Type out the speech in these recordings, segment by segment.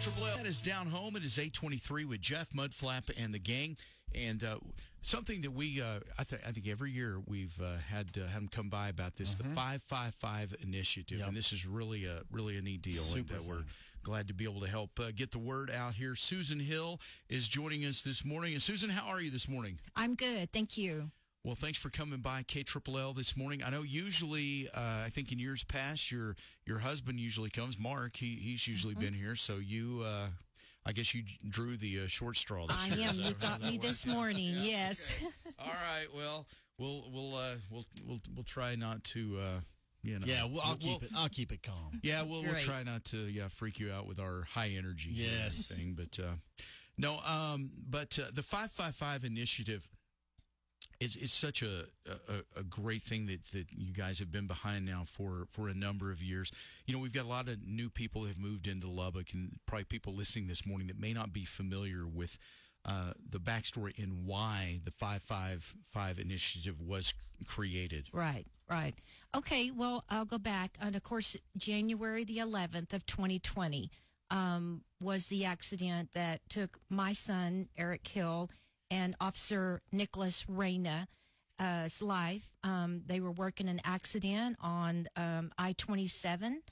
Triple L is down home. It is eight twenty three with Jeff Mudflap and the gang, and uh, something that we uh, I, th- I think every year we've uh, had uh, had them come by about this the five five five initiative, Yep. and this is really a really a neat deal, Super and uh, we're glad to be able to help uh, get the word out here. Susan Hill is joining us this morning, and Susan, how are you this morning? I'm good. Thank you. Well, thanks for coming by K Triple L this morning. I know usually, uh, I think in years past, your your husband usually comes. Mark, he he's usually Mm-hmm. been here. So you, uh, I guess you drew the uh, short straw. This I year. am. You got me work? this morning. Yes. All right. Well, we'll we'll uh, we'll we'll we'll try not to. Uh, you know, Yeah, well, I'll we'll- keep it. I'll keep it calm. Yeah, we'll, we'll try not to yeah freak you out with our high energy and Yes. everything, but uh, no, um, but uh, the five five five initiative is is such a, a a great thing that that you guys have been behind now for for a number of years. You know, we've got a lot of new people have moved into Lubbock, and probably people listening this morning that may not be familiar with. Uh, the backstory and why the 555 initiative was created. right. Right. Okay. Well, I'll go back. And of course, January the 11th of 2020 um, was the accident that took my son, Eric Hill, and Officer Nicholas Reyna. Uh, life. Um, they were working an accident on um, I 27,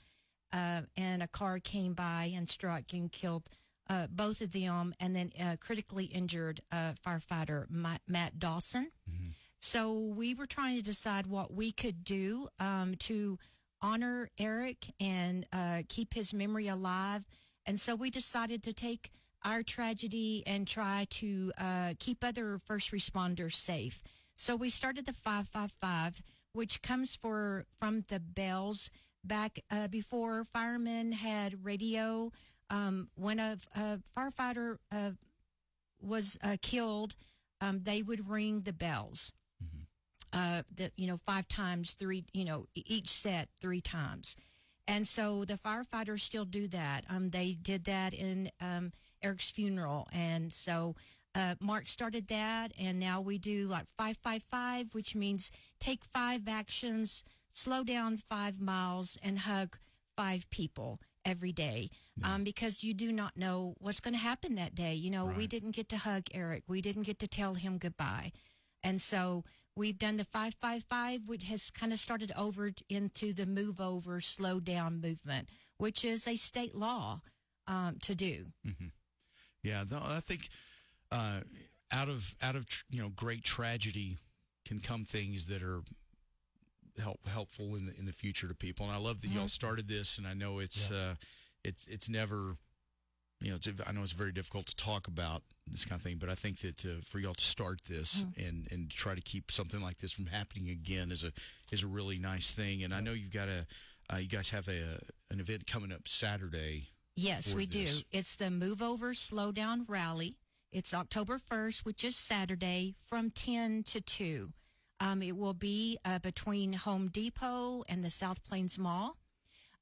uh, and a car came by and struck and killed uh, both of them, and then uh, critically injured uh, firefighter Matt, Matt Dawson. So we were trying to decide what we could do um, to honor Eric and uh, keep his memory alive. And so we decided to take our tragedy and try to uh, keep other first responders safe. So we started the 555, which comes for from the bells back uh, before firemen had radio. Um, when a, a firefighter uh, was uh, killed, um, they would ring the bells. Uh, the you know five times three you know each set three times, and so the firefighters still do that. Um, they did that in um, Eric's funeral, and so uh, Mark started that, and now we do like five five five, which means take five actions, slow down five miles, and hug five people every day um, because you do not know what's going to happen that day. You know, we didn't get to hug Eric. We didn't get to tell him goodbye. And so we've done the 555, which has kind of started over into the move over, slow down movement, which is a state law um, to do. Yeah, I think uh, out of out of you know great tragedy can come things that are help helpful in the in the future to people. And I love that y'all started this, and I know it's uh, it's it's never you know it's I know it's very difficult to talk about this kind of thing, but I think that uh, for y'all to start this and and try to keep something like this from happening again is a is a really nice thing. And I know you've got a uh, you guys have a an event coming up Saturday. Yes, we this. do. It's the Move Over Slow Down Rally. It's October 1st, which is Saturday from 10 to 2. Um, it will be uh, between Home Depot and the South Plains Mall.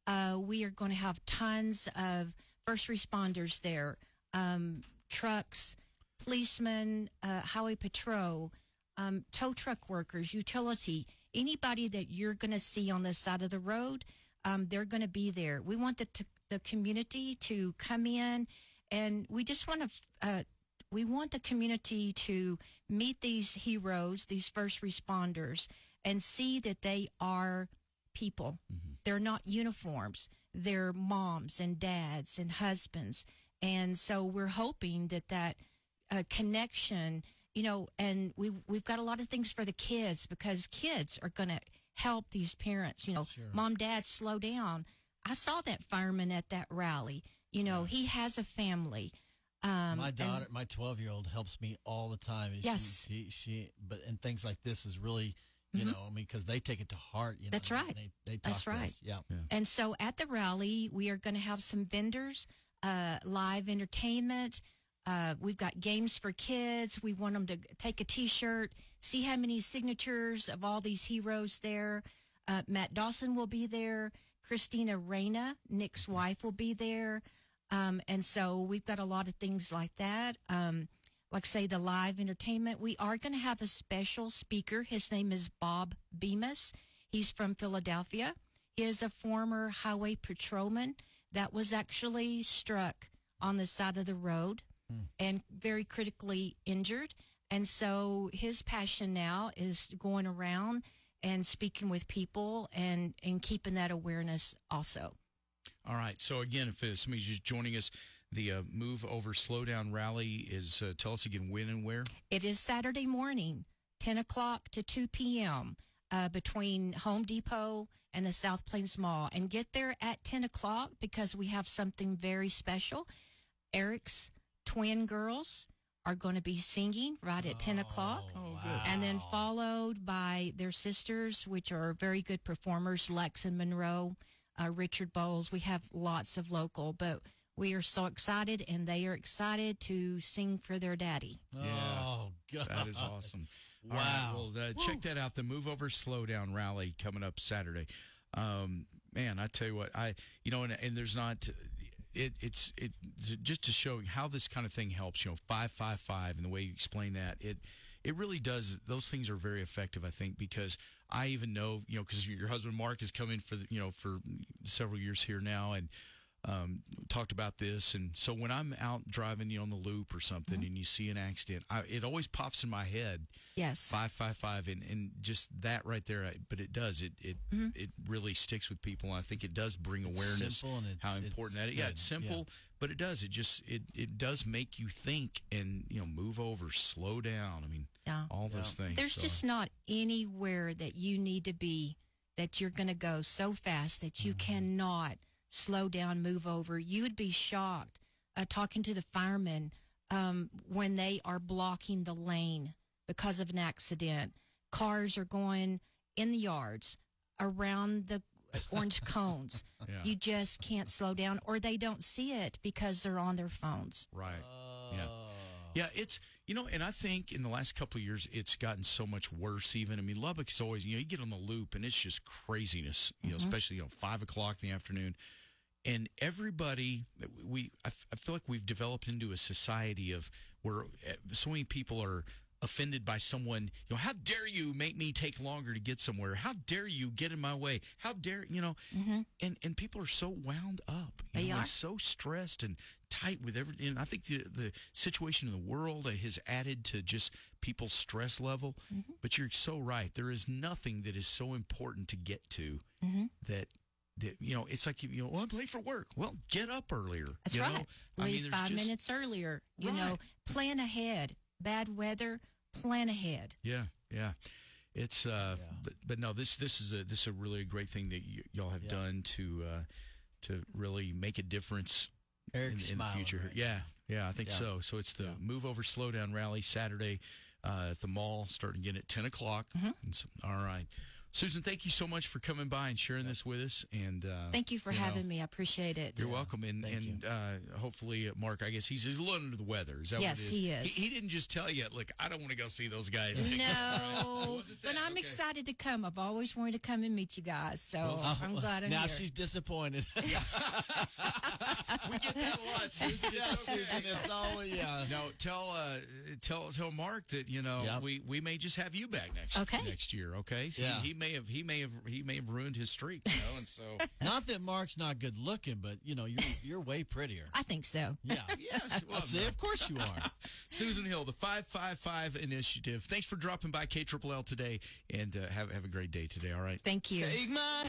Uh, we are going to have tons of first responders there um, trucks, policemen, uh, highway patrol, um, tow truck workers, utility, anybody that you're going to see on the side of the road, um, they're going to be there. We want the, t- the community to come in and we just want to. Uh, we want the community to meet these heroes, these first responders, and see that they are people. They're not uniforms. They're moms and dads and husbands. And so we're hoping that that uh, connection, you know, and we we've got a lot of things for the kids because kids are going to help these parents. You know, mom, dad, slow down. I saw that fireman at that rally. You know, he has a family. Um, my and- daughter, my twelve year old, helps me all the time. and Yes. she, she, she, but and things like this is really You know, I mean, because they take it to heart. You know, That's right. They, they talk That's to right. us. Yeah. And so at the rally, we are going to have some vendors, uh, live entertainment. Uh, we've got games for kids. We want them to take a T-shirt, see how many signatures of all these heroes there. Uh, Matt Dawson will be there. Christina Reyna, Nick's wife, will be there. Um, and so we've got a lot of things like that. Um, like say the live entertainment. We are going to have a special speaker. His name is Bob Bemis. He's from Philadelphia. He is a former highway patrolman that was actually struck on the side of the road and very critically injured. And so his passion now is going around and speaking with people and, and keeping that awareness also. All right. So again, if uh, somebody's just joining us, the uh, Move Over Slow Down Rally is. Uh, tell us again when and where. It is Saturday morning, 10 o'clock to 2 p.m. Uh, between Home Depot and the South Plains Mall. And get there at 10 o'clock because we have something very special. Eric's twin girls are going to be singing right at 10 o'clock. Oh, And then followed by their sisters, which are very good performers, Lex and Monroe, uh, Richard Bowles. We have lots of local, but we are so excited and they are excited to sing for their daddy. Oh, God. That is awesome. Wow. right, well, uh, check that out. The Move Over Slow Down Rally coming up Saturday. Um, man, I tell you what, I you know, and, and there's not. It, it's it just to show how this kind of thing helps. You know, five five five, and the way you explain that, it it really does. Those things are very effective, I think, because I even know, you know, because your husband Mark has come in for you know for several years here now, and um, talked about this. And so when I'm out driving, you on the loop or something, and you see an accident, I, it always pops in my head Yes. five five five and, and just that right there I- but it does it it Mm-hmm. it really sticks with people and i think it does bring awareness simple and it's- how important that is yeah it's simple but it does it just it it does make you think and you know move over slow down i mean Yeah. all those things There's so. just not anywhere that you need to be that you're going to go so fast that you Mm-hmm. cannot slow down, move over. You would be shocked uh, talking to the firemen um, when they are blocking the lane because of an accident. Cars are going in the yards around the orange cones. Yeah. You just can't slow down, or they don't see it because they're on their phones. right yeah yeah it's you know and i think in the last couple of years it's gotten so much worse even. I mean lubbock is always you know you get on the loop and it's just craziness you know especially you know five o'clock in the afternoon. And everybody we I, f- I feel like we've developed into a society of where eh, so many people are offended by someone you know how dare you make me take longer to get somewhere? How dare you get in my way? How dare you know? And and people are so wound up you They know, are. and so stressed and tight with everything and i think the the situation in the world has added to just people's stress level Mm-hmm. but you're so right there is nothing that is so important to get to Mm-hmm. that that you know it's like you, you know well, I'm late for work. Well, get up earlier. That's you right. Know? I mean, five just- minutes earlier. You know, plan ahead. Bad weather, plan ahead. Yeah, yeah. It's uh, but but no, this this is a this is a really great thing that y- y'all have Yeah. done to uh, to really make a difference in, Eric's in the future. right yeah, yeah, I think Yeah. so. So it's the Yeah. Move Over Slow Down Rally Saturday uh, at the mall, starting again at ten o'clock. Mm-hmm. So- all right, Susan, thank you so much for coming by and sharing this with us. And uh, Thank you for know, having me. I appreciate it. You're welcome, and thank and uh, hopefully, uh, Mark. I guess he's, he's a little under the weather. Is that Yes, what it is? he is. He, he didn't just tell you, look, I don't want to go see those guys. No, but? I'm Okay. excited to come. I've always wanted to come and meet you guys, so I'm glad I'm now here. she's disappointed. we get that a lot, Susan. yeah, It's okay. Susan, it's always yeah. No, tell uh, tell tell Mark that you know Yep. we, we may just have you back next Okay. next year. Okay, So Yeah. he, he may have he may have he may have ruined his streak, you know, and so Not that Mark's not good looking, but you know you're you're way prettier. I think so. Yeah. yes, well, See, of course you are. Susan Hill, the five five five initiative. Thanks for dropping by K Triple L today, and uh, have have a great day today. All right. Thank you. my